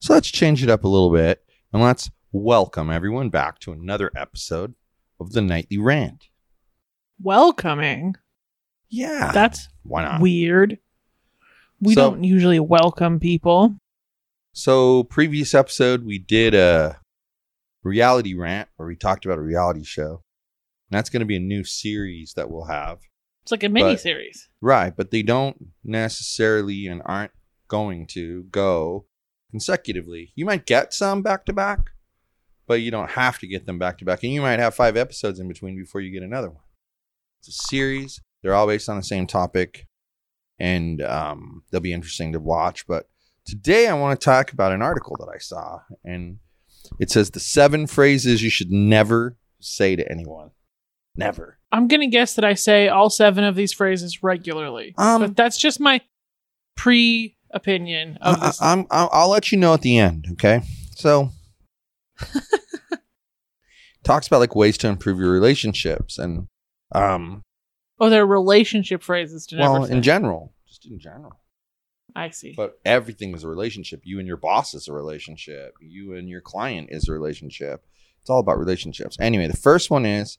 So let's change it up a little bit and let's welcome everyone back to another episode of the Nightly Rant. Welcoming. Yeah. That's why not? weird. We So- don't usually welcome people. So, previous episode, we did a reality rant where we talked about a reality show. And that's going to be a new series that we'll have. It's like a mini series. Right. But they don't necessarily and aren't going to go consecutively. You might get some back to back, but you don't have to get them back to back. And you might have five episodes in between before you get another one. It's a series. They're all based on the same topic. And um, they'll be interesting to watch. But today I want to talk about an article that I saw. And it says the seven phrases you should never say to anyone. Never. I'm going to guess that I say all seven of these phrases regularly. Um, but that's just my pre opinion of I, I'm, I'll, let you know at the end. Okay. So, talks about like ways to improve your relationships and, um, oh, they're relationship phrases to well, in general, just in general. I see. But everything is a relationship. You and your boss is a relationship. You and your client is a relationship. It's all about relationships. Anyway, the first one is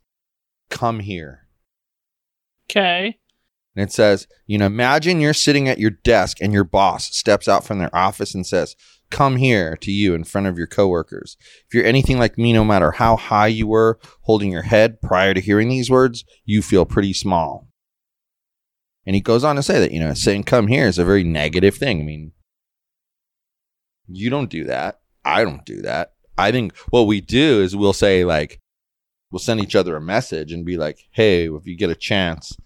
come here. Okay. And it says, you know, imagine you're sitting at your desk and your boss steps out from their office and says, come here to you in front of your coworkers. If you're anything like me, no matter how high you were holding your head prior to hearing these words, you feel pretty small. And he goes on to say that, you know, saying come here is a very negative thing. I mean, you don't do that. I don't do that. I think what we do is we'll say, like, we'll send each other a message and be like, hey, if you get a chance,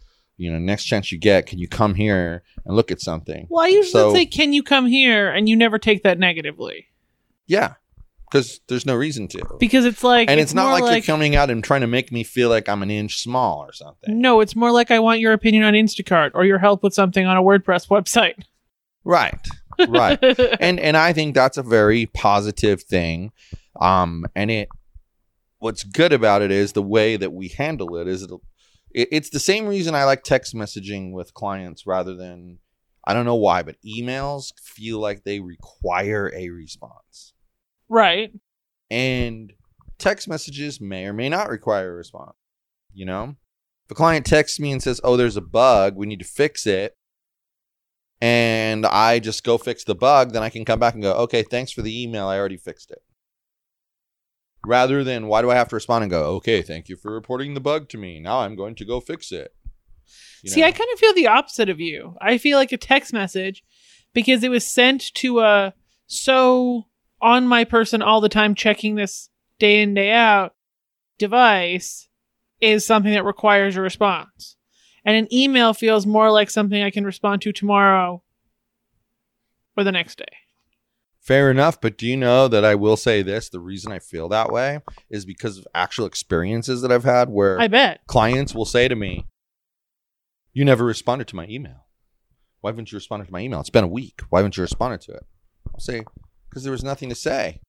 you know, next chance you get, can you come here and look at something? Well, I usually So- say, can you come here? And you never take that negatively. Yeah, because there's no reason to. Because it's like. and it's, not more like, you're coming out and trying to make me feel like I'm an inch small or something. No, it's more like I want your opinion on Instacart or your help with something on a WordPress website. Right, right. and and I think that's a very positive thing. Um, and it, what's good about it is the way that we handle it is it'll, it, it's the same reason I like text messaging with clients rather than I don't know why, but emails feel like they require a response. right. and text messages may or may not require a response. You know, if a client texts me and says, "Oh, there's a bug, we need to fix it," and I just go fix the bug, then I can come back and go, "Okay, thanks for the email. I already fixed it." Rather than why do I have to respond and go, "Okay, thank you for reporting the bug to me. Now I'm going to go fix it." You See, know? I kind of feel the opposite of you. I feel like a text message because it was sent to a so on my person all the time checking this day in, day out device is something that requires a response. And an email feels more like something I can respond to tomorrow or the next day. Fair enough, but do you know that I will say this? The reason I feel that way is because of actual experiences that I've had where I bet. clients will say to me, You never responded to my email. Why haven't you responded to my email? It's been a week. Why haven't you responded to it? I'll say, Because there was nothing to say.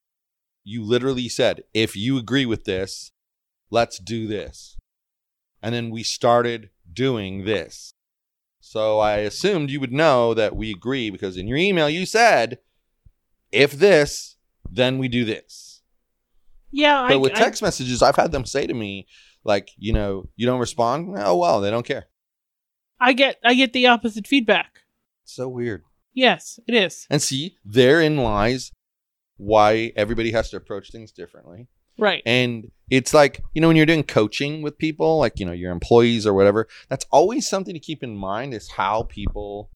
You literally said, If you agree with this, let's do this. And then we started doing this. So I assumed you would know that we agree because in your email you said, If this, then we do this. Yeah, But I, with I- text messages, I've had them say to me, like, you know, you don't respond. Oh well, they don't care. I get I get the opposite feedback. so weird. Yes, it is. And see, therein lies why everybody has to approach things differently. Right. And it's like, you know, when you're doing coaching with people, like, you know, your employees or whatever, that's always something to keep in mind is how people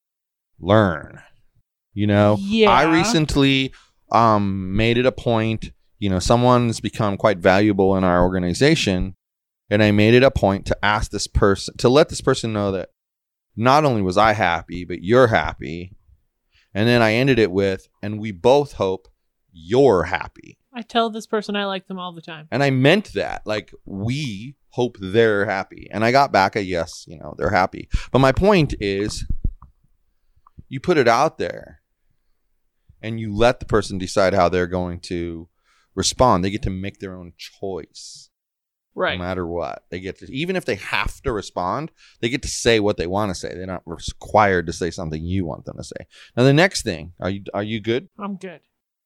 learn. You know, Yeah. I recently um made it a point, you know, someone's become quite valuable in our organization, and I made it a point to ask this person to let this person know that not only was I happy, but you're happy. And then I ended it with, and we both hope you're happy. I tell this person I like them all the time. And I meant that. Like, we hope they're happy. And I got back a yes, you know, they're happy. But my point is, you put it out there and you let the person decide how they're going to respond. They get to make their own choice Right. no matter what. They get to, even if they have to respond, they get to say what they want to say. They're not required to say something you want them to say. Now, the next thing, are you, are you good? I'm good.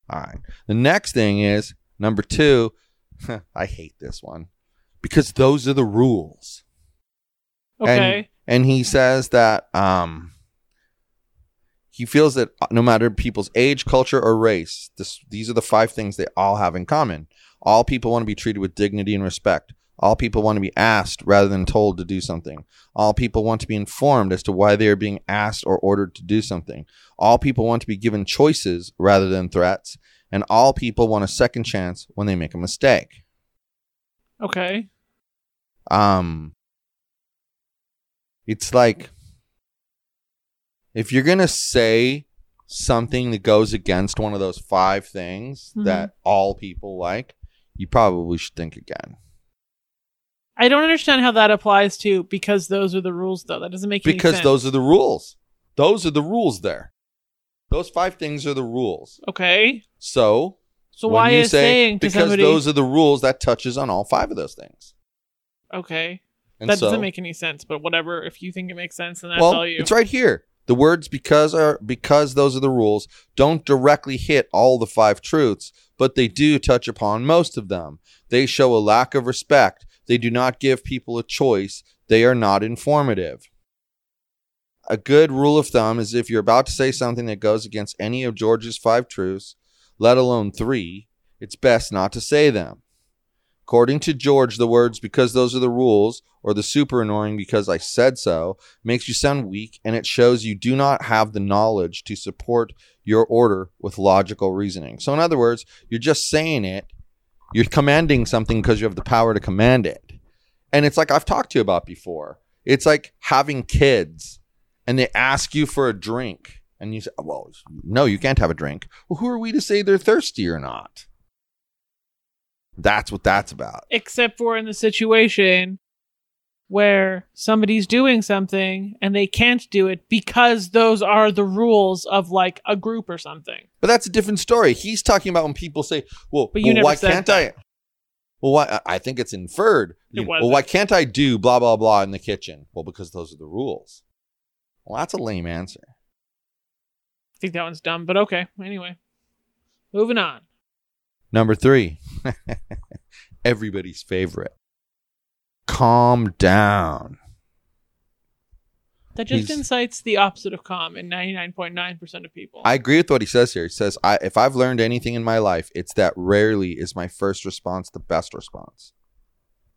All right. The next thing is number two. I hate this one because those are the rules. Okay. And he says that um, he feels that no matter people's age, culture, or race, this, these are the five things they all have in common. All people want to be treated with dignity and respect. All people want to be asked rather than told to do something. All people want to be informed as to why they are being asked or ordered to do something. All people want to be given choices rather than threats. And all people want a second chance when they make a mistake. okay. um it's like if you're gonna say something that goes against one of those five things Mhm. that all people like you probably should think again I don't understand how that applies to because those are the rules though. That doesn't make any sense. because sense. those are the rules those are the rules there those five things are the rules Okay. so So why you is say saying because somebody those are the rules that touches on all five of those things Okay. and that so, doesn't make any sense, but whatever. If you think it makes sense, then that's well, all you. it's right here. The words because are because those are the rules don't directly hit all the five truths, but they do touch upon most of them. They show a lack of respect. They do not give people a choice. They are not informative. A good rule of thumb is if you're about to say something that goes against any of George's five truths, let alone three, it's best not to say them. According to George, the words because those are the rules or the super annoying because I said so makes you sound weak and it shows you do not have the knowledge to support your order with logical reasoning. So, in other words, you're just saying it, you're commanding something because you have the power to command it. And it's like I've talked to you about before. It's like having kids and they ask you for a drink and you say, well, no, you can't have a drink. Well, who are we to say they're thirsty or not? That's what that's about. Except for in the situation where somebody's doing something and they can't do it because those are the rules of like a group or something. But that's a different story. He's talking about when people say, "Well, But you well, why can't that. I?" Well, why? I- think it's inferred. It well, why can't I do blah blah blah in the kitchen? Well, because those are the rules. Well, that's a lame answer. I think that one's dumb, but okay. Anyway, moving on. Number three, everybody's favorite. Calm down. That just He's- incites the opposite of calm in 99.9% of people. I agree with what he says here. He says, I, if I've learned anything in my life, it's that rarely is my first response the best response.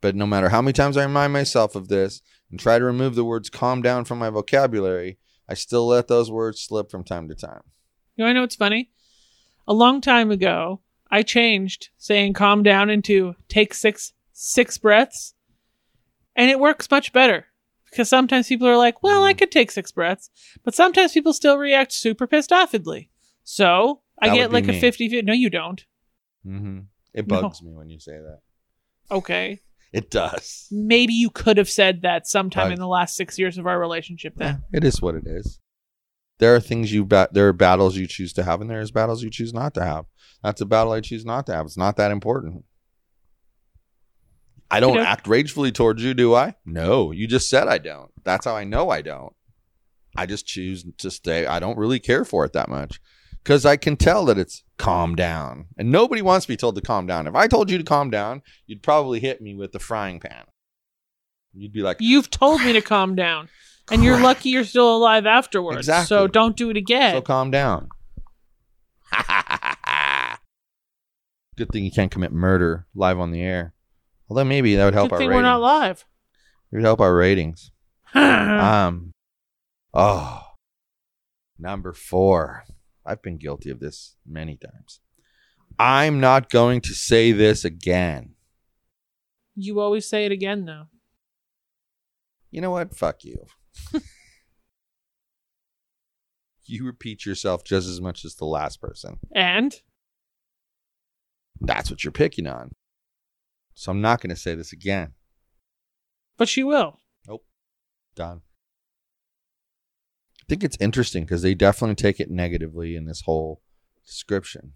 But no matter how many times I remind myself of this and try to remove the words calm down from my vocabulary, I still let those words slip from time to time. You know, I know what's funny? A long time ago, I changed saying calm down into take six six breaths, and it works much better. Because sometimes people are like, well. I could take six breaths, but sometimes people still react super pissed offedly. So I That get like a me. 50 50. No, you don't. Mm-hmm. It No. bugs me when you say that. Okay. It does. Maybe you could have said that sometime in the last six years of our relationship Yeah, then. it is what it is. There are things you ba- there are battles you choose to have, and there is battles you choose not to have. That's a battle I choose not to have. It's not that important. I don't You know- act ragefully towards you, do I? No, you just said I don't. That's how I know I don't. I just choose to stay. I don't really care for it that much because I can tell that it's calm down, and nobody wants to be told to calm down. If I told you to calm down, you'd probably hit me with the frying pan. You'd be like, You've told me to calm down, and you're lucky you're still alive afterwards. Exactly. So don't do it again. So calm down. Good thing you can't commit murder live on the air. Although maybe that would help Good our thing ratings. we're not live. It would help our ratings. Um, oh, number four. I've been guilty of this many times. I'm not going to say this again. you always say it again, though. You know what? Fuck you. You repeat yourself just as much as the last person. And That's what you're picking on. So I'm not going to say this again. but she will. Nope. Done. I think it's interesting because they definitely take it negatively in this whole description.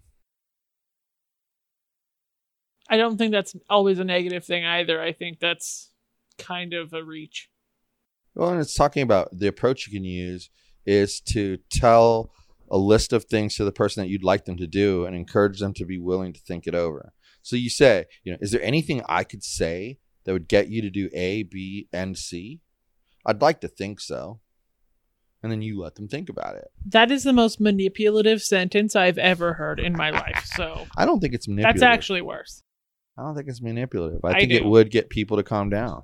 I don't think that's always a negative thing either. I think that's kind of a reach. Well, and it's talking about the approach you can use is to tell a list of things to the person that you'd like them to do and encourage them to be willing to think it over. So you say, you know, is there anything I could say that would get you to do A, B, and C? I'd like to think so. And then you let them think about it. That is the most manipulative sentence I've ever heard in my life. So I don't think it's manipulative. that's actually worse. I don't think it's manipulative. I, I think it would get people to calm down.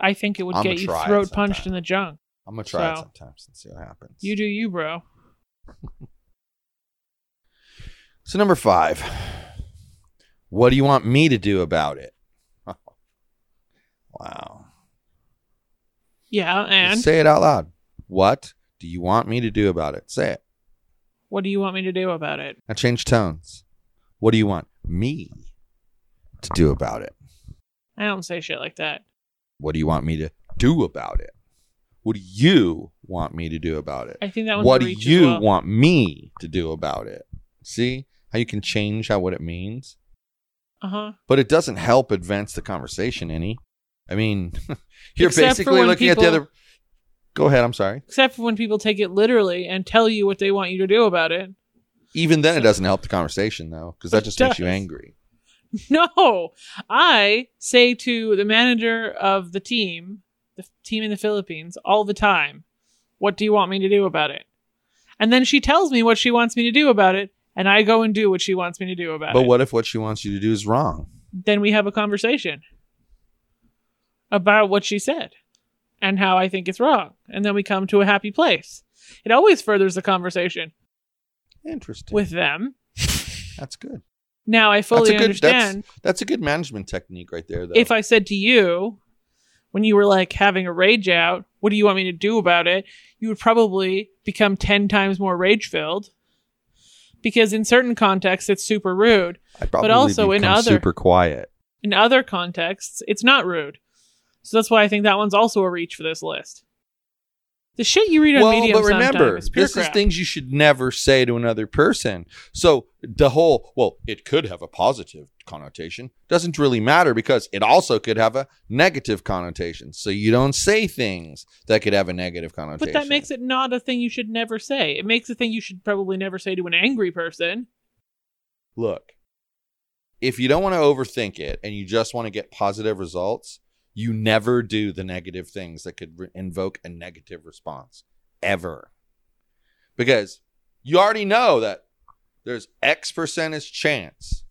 I think it would I'ma get you try it throat punched sometime. in the junk. I'm gonna try it So- sometimes and see what happens. You do you, bro. So number five, what do you want me to do about it? wow. Yeah, and Say it out loud. What do you want me to do about it? Say it. what do you want me to do about it? Now change tones. What do you want me to do about it? I don't say shit like that. What do you want me to do about it? What do you want me to do about it? I think that What do you well. want me to do about it? See how you can change how what it means? Uh huh. but it doesn't help advance the conversation any. I mean, you're Except basically looking at the other. Go ahead. I'm sorry. Except for when people take it literally and tell you what they want you to do about it. Even then, it doesn't help the conversation though, because that just makes you angry. No, I say to the manager of the team, the team in the Philippines, all the time, What do you want me to do about it? And then she tells me what she wants me to do about it, and I go and do what she wants me to do about But it. But what if what she wants you to do is wrong? Then we have a conversation about what she said and how I think it's wrong. And then we come to a happy place. It always furthers the conversation Interesting. with them. that's good. Now I That's fully good. understand. That's, that's a good management technique right there. Though. if I said to you, when you were like having a rage out, what do you want me to do about it? You would probably become 10 times more rage filled. Because in certain contexts, it's super rude. Probably also in other- super quiet. In other contexts, it's not rude. So that's why I think that one's also a reach for this list. The shit you read on Well, Medium but remember, sometimes is pure this is things you should never say to another person. So the whole, well, it could have a positive connotation. Doesn't really matter because it also could have a negative connotation. So you don't say things that could have a negative connotation. But that makes it not a thing you should never say. It makes a thing you should probably never say to an angry person. look, if you don't want to overthink it and you just want to get positive results, you never do the negative things that could re- invoke a negative response ever. Because you already know that there's X percentage chance.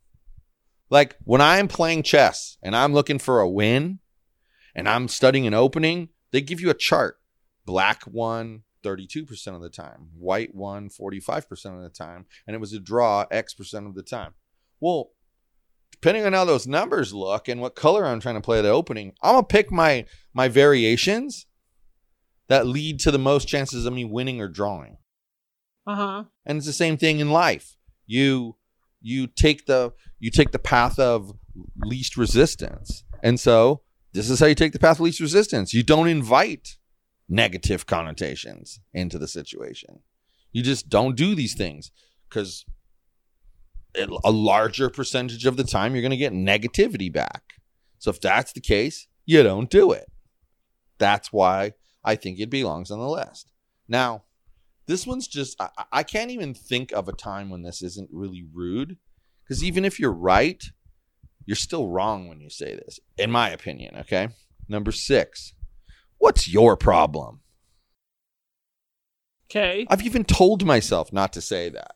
Like when I'm playing chess and I'm looking for a win and I'm studying an opening, they give you a chart. Black won 32% of the time, white won 45% of the time, and it was a draw X percent of the time. Well, depending on how those numbers look and what color I'm trying to play at the opening, I'm gonna pick my my variations that lead to the most chances of me winning or drawing. Uh huh. And it's the same thing in life. You you take the you take the path of least resistance. And so this is how you take the path of least resistance. You don't invite negative connotations into the situation. You just don't do these things because a larger percentage of the time you're going to get negativity back. So if that's the case, you don't do it. That's why I think it belongs on the list. Now, this one's just, I, I can't even think of a time when this isn't really rude. Because even if you're right, you're still wrong when you say this, in my opinion. Okay. Number six, what's your problem? Okay. I've even told myself not to say that.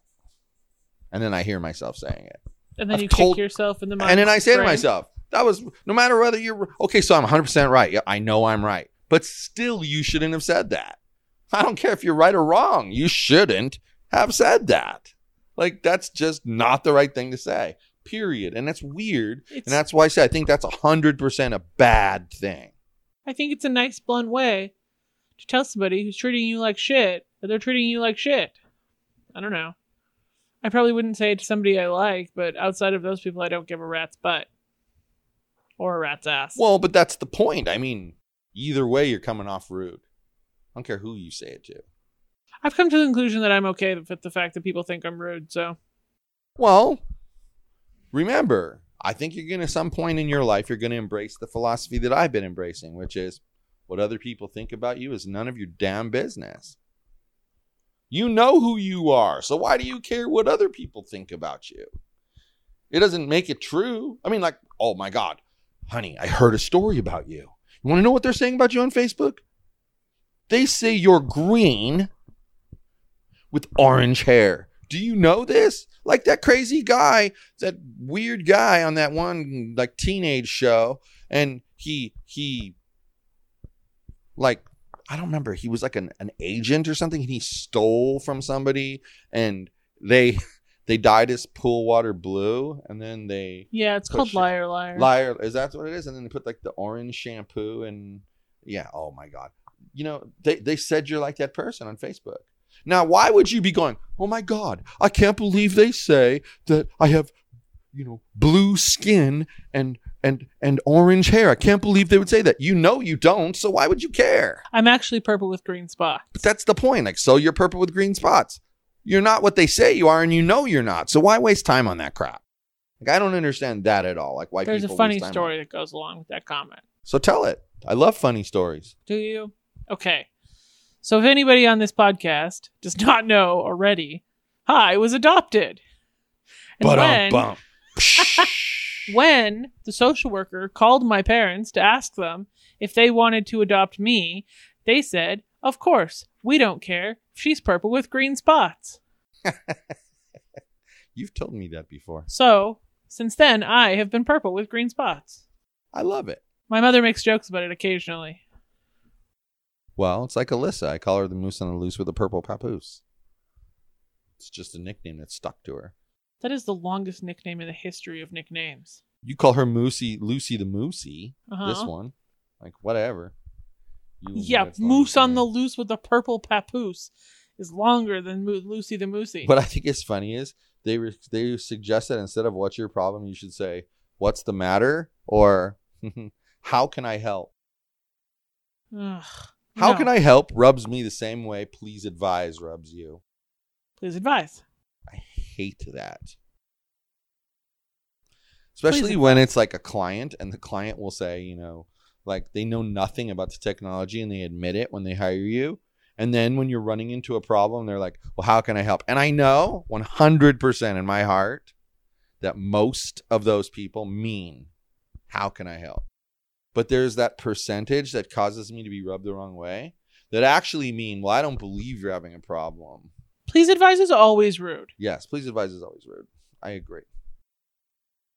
And then I hear myself saying it. And then I've you told- kick yourself in the mind. and then I say to myself, that was no matter whether you're okay, so I'm 100% right. Yeah, I know I'm right. But still, you shouldn't have said that. I don't care if you're right or wrong. You shouldn't have said that. Like, that's just not the right thing to say, period. And that's weird. It's, And that's why I say I think that's 100% a bad thing. I think it's a nice blunt way to tell somebody who's treating you like shit that they're treating you like shit. I don't know. I probably wouldn't say it to somebody I like, but outside of those people, I don't give a rat's butt or a rat's ass. Well, but that's the point. I mean, either way, you're coming off rude. I don't care who you say it to. I've come to the conclusion that I'm okay with the fact that people think I'm rude. So Well, remember, I think you're going to, some point in your life, you're going to embrace the philosophy that I've been embracing, which is what other people think about you is none of your damn business. You know who you are. So why do you care what other people think about you? It doesn't make it true. I mean, like, oh my God, honey, I heard a story about you. You want to know what they're saying about you on Facebook? They say you're green with orange hair. Do you know this? Like that crazy guy, that weird guy on that one like teenage show, and he he like I don't remember. He was like an, an agent or something, and he stole from somebody, and they they dyed his pool water blue, and then they yeah, it's called liar, liar. liar is that what it is? And then they put like the orange shampoo and yeah. Oh my god. You know they they said you're like that person on Facebook. Now, why would you be going? Oh my god, I can't believe they say that I have, you know, blue skin and and and orange hair. I can't believe they would say that. You know you don't, so why would you care? I'm actually purple with green spots. But that's the point. Like, so you're purple with green spots. You're not what they say you are, and you know you're not. So why waste time on that crap? Like, I don't understand that at all. Like, why can't? There's a funny time on story that goes along with that comment. So tell it. I love funny stories. Do you? Okay. So if anybody on this podcast does not know already, I was adopted. And when, bump. when the social worker called my parents to ask them if they wanted to adopt me, they said, Of course, we don't care. She's purple with green spots. You've told me that before. So, since then, I have been purple with green spots. I love it. My mother makes jokes about it occasionally. Well, it's like Alyssa. I call her the moose on the loose with a purple papoose. It's just a nickname that stuck to her. That is the longest nickname in the history of nicknames. You call her Moosey, Lucy the Moosey. Uh-huh. This one, like whatever. You Yeah, Moose on the Loose with a purple papoose is longer than Mo- Lucy the Moosey. What I think is funny is they re- they suggest that instead of "What's your problem," you should say "What's the matter?" or "How can I help?" Ugh, How no. can I help? Rubs me the same way. Please advise. Rubs you. Please advise. I hate that. Especially Please when it's like a client and the client will say, you know, like they know nothing about the technology and they admit it when they hire you. And then when you're running into a problem, they're like, well, how can I help? And I know 100% in my heart that most of those people mean, how can I help? But there's that percentage that causes me to be rubbed the wrong way that actually mean, well, I don't believe you're having a problem. Please advise is always rude. Yes, please advise is always rude. I agree.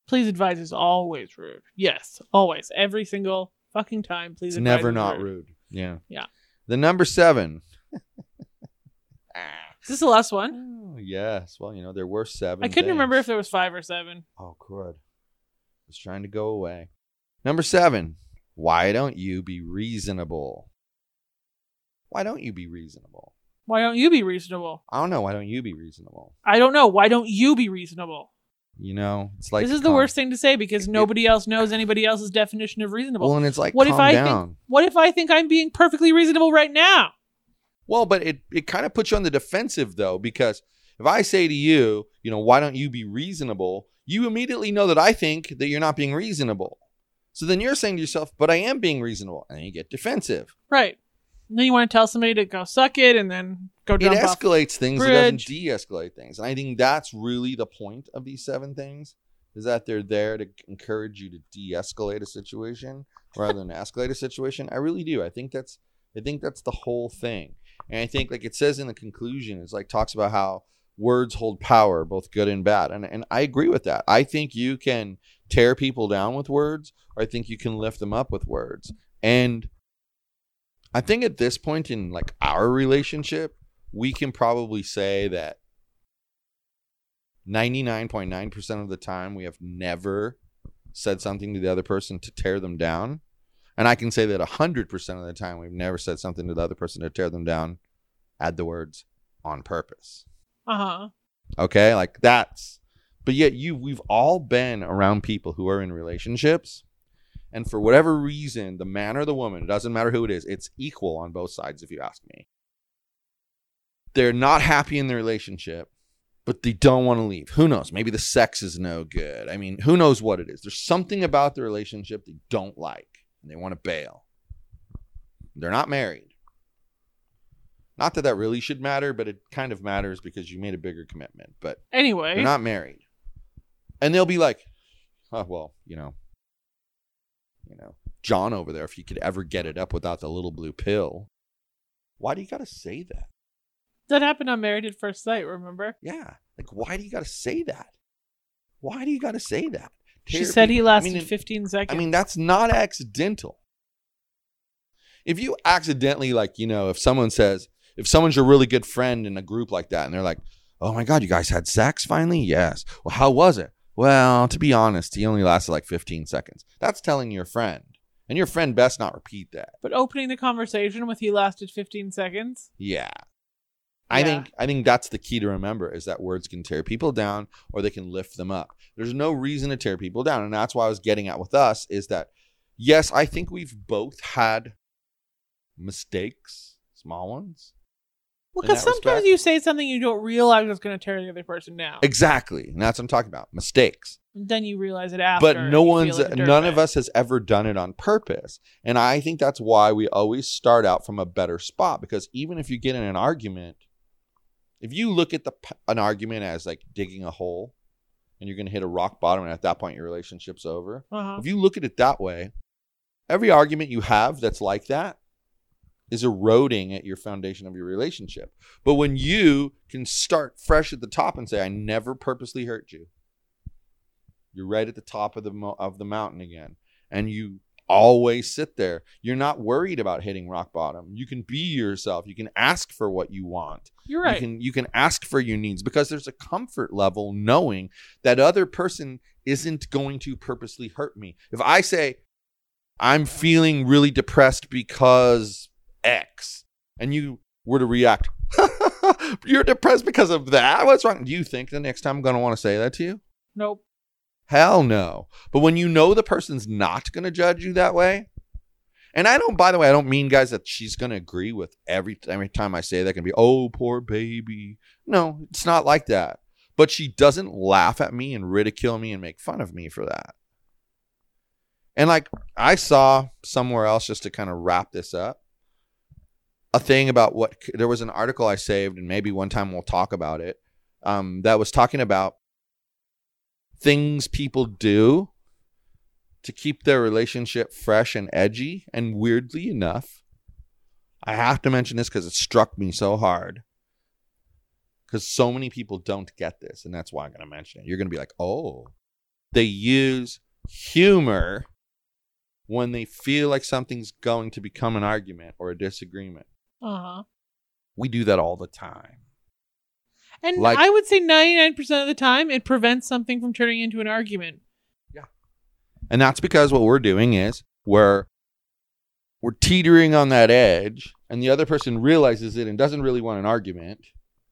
Please advise is always rude. Yes, always. Every single fucking time. Please It's advise never not rude. rude. Yeah. Yeah. The number seven. Is this the last one? Oh, yes. Well, you know, there were seven. I couldn't remember if there was five or seven. Oh, crud. It's trying to go away. Number seven. Why don't you be reasonable? Why don't you be reasonable? Why don't you be reasonable? I don't know. Why don't you be reasonable? I don't know. Why don't you be reasonable? You know, it's like this is the calm- worst thing to say because nobody else knows anybody else's definition of reasonable. Well, and it's like what if I down. think what if I think I'm being perfectly reasonable right now? Well, but it, it kind of puts you on the defensive though, because if I say to you, you know, why don't you be reasonable? You immediately know that I think that you're not being reasonable. So then you're saying to yourself, but I am being reasonable. And you get defensive. Right. Then you want to tell somebody to go suck it and then go It jump off. escalates things, it doesn't bridge. de escalate things. And I think that's really the point of these seven things is that they're there to encourage you to de escalate a situation rather than escalate a situation. I really do. I think that's I think that's the whole thing. And I think like it says in the conclusion, it's like talks about how words hold power, both good and bad. And and I agree with that. I think you can tear people down with words, or I think you can lift them up with words. And I think at this point in like our relationship, we can probably say that 99.9% of the time we have never said something to the other person to tear them down. And I can say that 100% of the time we've never said something to the other person to tear them down, add the words on purpose. Uh huh. Okay? Like that's but yet you we've all been around people who are in relationships and for whatever reason, the man or the woman, it doesn't matter who it is, it's equal on both sides if you ask me. They're not happy in the relationship but they don't want to leave. Who knows? Maybe the sex is no good. I mean, who knows what it is? There's something about the relationship they don't like and they want to bail. They're not married. Not that that really should matter, but it kind of matters because you made a bigger commitment. But Anyway, they're not married. And they'll be like, oh, well, you know, you know, John over there, if you could ever get it up without the little blue pill, why do you got to say that? that happened on Married at First Sight. Remember? Yeah. Like, why do you got to say that? Why do you got to say that? She said he people- I lasted mean, 15 seconds. I mean, that's not accidental. If you accidentally, like, you know, if someone says, if someone's your really good friend in a group like that and they're like, oh my God, you guys had sex finally? Yes. Well, how was it? Well, to be honest, he only lasted like 15 seconds. That's telling your friend. And your friend best not repeat that. but opening the conversation with he lasted 15 seconds. Yeah. I Yeah. think I think that's the key to remember is that words can tear people down or they can lift them up. There's no reason to tear people down, and that's why I was getting at with us is that yes, I think we've both had mistakes, small ones. Well, because sometimes respect. you say something you don't realize is going to tear the other person down. Exactly, and that's what I'm talking about. Mistakes. then you realize it after. but no one's like none of us has ever done it on purpose and i think that's why we always start out from a better spot because even if you get in an argument if you look at the an argument as like digging a hole and you're going to hit a rock bottom and at that point your relationship's over Uh-huh. if you look at it that way every argument you have that's like that is eroding at your foundation of your relationship. But when you can start fresh at the top and say i never purposely hurt you you're right at the top of the mo- of the mountain again. And you always sit there. You're not worried about hitting rock bottom. You can be yourself. You can ask for what you want. You're right. you can you can ask for your needs because there's a comfort level knowing that other person isn't going to purposely hurt me. If i say i'm feeling really depressed because x and you were to react you're depressed because of that what's wrong do you think the next time i'm going to want to say that to you nope. Hell no. But when you know the person's not going to judge you that way, and I don't, by the way, I don't mean, guys, that she's going to agree with every, every time I say that, can be, oh, poor baby. No, it's not like that. But she doesn't laugh at me and ridicule me and make fun of me for that. And like I saw somewhere else, just to kind of wrap this up, a thing about what there was an article I saved, and maybe one time we'll talk about it, um, that was talking about things people do to keep their relationship fresh and edgy. And weirdly enough, I have to mention this because it struck me so hard. Because so many people don't get this, and that's why I'm going to mention it. You're going to be like, oh, they use humor when they feel like something's going to become an argument or a disagreement. Uh huh. We do that all the time. And Like- I would say 99% of the time, it prevents something from turning into an argument. Yeah. And that's because what we're doing is we're we're teetering on that edge and the other person realizes it and doesn't really want an argument.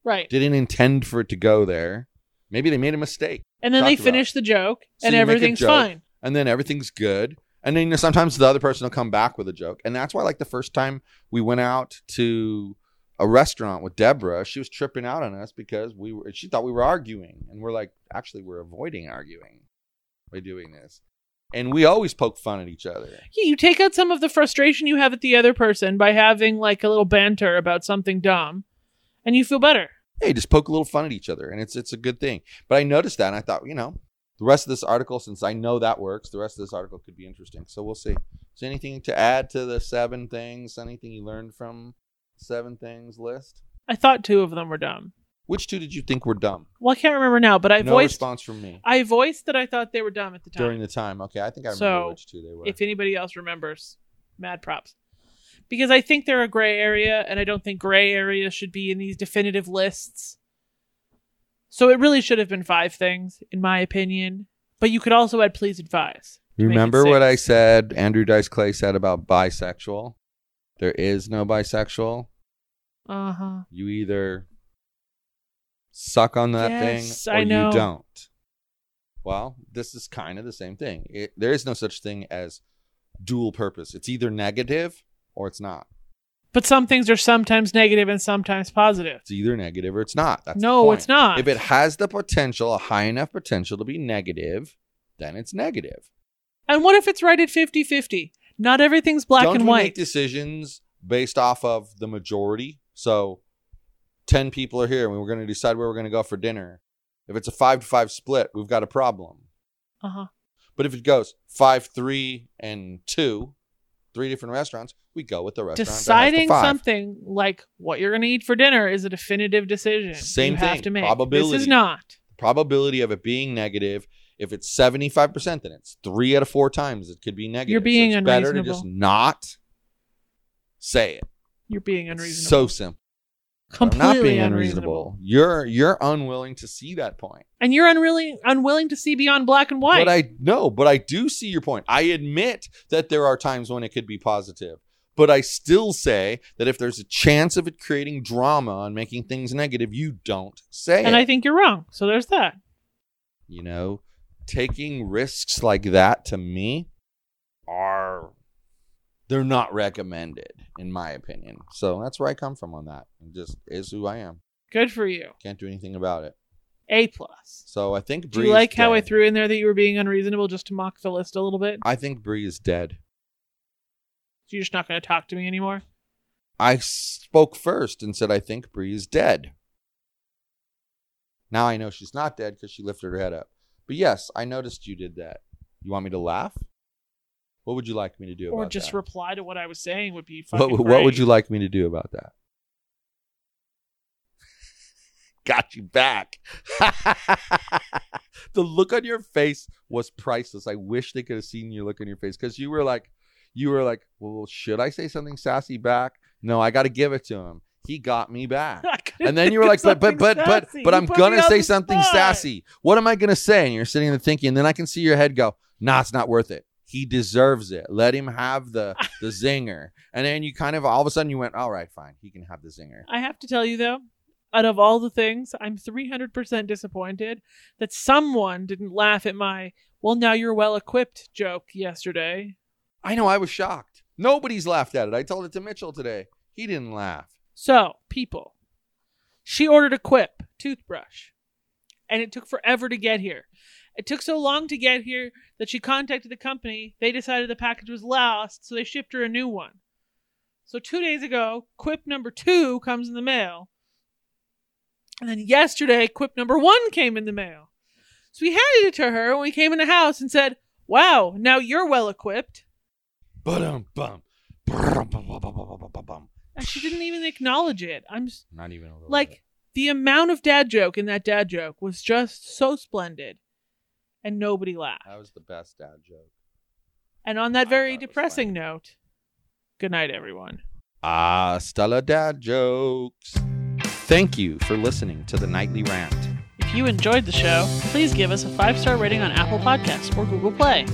Right. Didn't intend for it to go there. Maybe they made a mistake. And then they finish the joke, So and you make a everything's joke. fine. And then everything's good. And then you know, sometimes the other person will come back with a joke. And that's why like the first time we went out to a restaurant with Deborah, she was tripping out on us because we were she thought we were arguing. And we're like, actually we're avoiding arguing by doing this. And we always poke fun at each other. Yeah, you take out some of the frustration you have at the other person by having like a little banter about something dumb, and you feel better. hey, just poke a little fun at each other, and it's it's a good thing. But I noticed that, and I thought, you know, the rest of this article, since I know that works, the rest of this article could be interesting. So we'll see. Is there anything to add to the seven things? Anything you learned from seven things list? I thought two of them were dumb. Which two did you think were dumb? Well, I can't remember now, but I no voiced response from me I voiced that I thought they were dumb at the time. during the time. Okay, I think I remember So, which two they were. if anybody else remembers, mad props. Because I think they're a gray area, and I don't think gray areas should be in these definitive lists. So it really should have been five things, in my opinion. But you could also add please advise. to make it Remember what I said? Andrew Dice Clay said about bisexual. There is no bisexual. Uh huh. You either suck on that Yes, thing or I know. you don't. Well, this is kind of the same thing. It, there is no such thing as dual purpose. It's either negative or it's not. But some things are sometimes negative and sometimes positive. It's either negative or it's not. That's no, it's not. If it has the potential, a high enough potential to be negative, then it's negative. and what if it's rated 50 50? Not everything's black Don't and we white. make decisions based off of the majority? So, ten people are here, and we're going to decide where we're going to go for dinner. If it's a five to five split, we've got a problem. Uh huh. But if it goes five, three, and two, three different restaurants, we go with the restaurant. that has the Deciding something like what you're going to eat for dinner is a definitive decision. Same you have thing. to make. Probability. This is not. The probability of it being negative. If it's seventy five percent, then it's three out of four times it could be negative. You're being so it's better to just not say it. You're being unreasonable. So simple. Completely not being unreasonable. unreasonable. You're you're unwilling to see that point. And you're unwilling unwilling to see beyond black and white. But I no, but I do see your point. I admit that there are times when it could be positive. But I still say that if there's a chance of it creating drama and making things negative, you don't say and it. I think you're wrong. So there's that. you know, taking risks like that to me are they're not recommended in my opinion. So that's where I come from on that. It just is who I am. Good for you. Can't do anything about it. A plus. So I think Bree Do you like how I threw in there that you were being unreasonable just to mock the list a little bit? I think Bree is dead. So you're just not going to talk to me anymore? I spoke first and said I think Bree is dead. Now I know she's not dead because she lifted her head up. But yes, I noticed you did that. You want me to laugh? What would you like me to do Or just that? reply to what I was saying would be fucking what, what would you like me to do about that? Got you back. the look on your face was priceless. I wish they could have seen your look on your face because you were like, you were like, well, should I say something sassy back? No, I got to give it to him. He got me back. And then you were like, but but but but but I'm gonna say something spot. sassy. What am I gonna say? And you're sitting there thinking, and then I can see your head go, nah, it's not worth it. He deserves it. Let him have the the zinger. And then you kind of all of a sudden you went, all right, fine, he can have the zinger. I have to tell you though, out of all the things, I'm 300% disappointed that someone didn't laugh at my "well now you're well equipped" joke yesterday. I know I was shocked. Nobody's laughed at it. I told it to Mitchell today. He didn't laugh. So, people, she ordered a Quip toothbrush, and it took forever to get here. It took so long to get here that she contacted the company. They decided the package was lost, so they shipped her a new one. So, two days ago, Quip number two comes in the mail. And then yesterday, Quip number one came in the mail. So we handed it to her when we came in the house and said, Wow, now you're well equipped. And she didn't even acknowledge it. I'm s- Not even a little like, bit. the amount of dad joke in that dad joke was just so splendid. And nobody laughed. That was the best dad joke. And on that I very thought it was depressing note, good night, everyone. Ah, Stella Dad Jokes. Thank you for listening to the Nightly Rant. If you enjoyed the show, please give us a five star rating on Apple Podcasts or Google Play.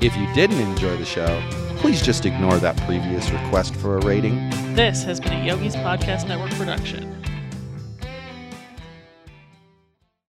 If you didn't enjoy the show, please just ignore that previous request for a rating. This has been a Yogi's Podcast Network production.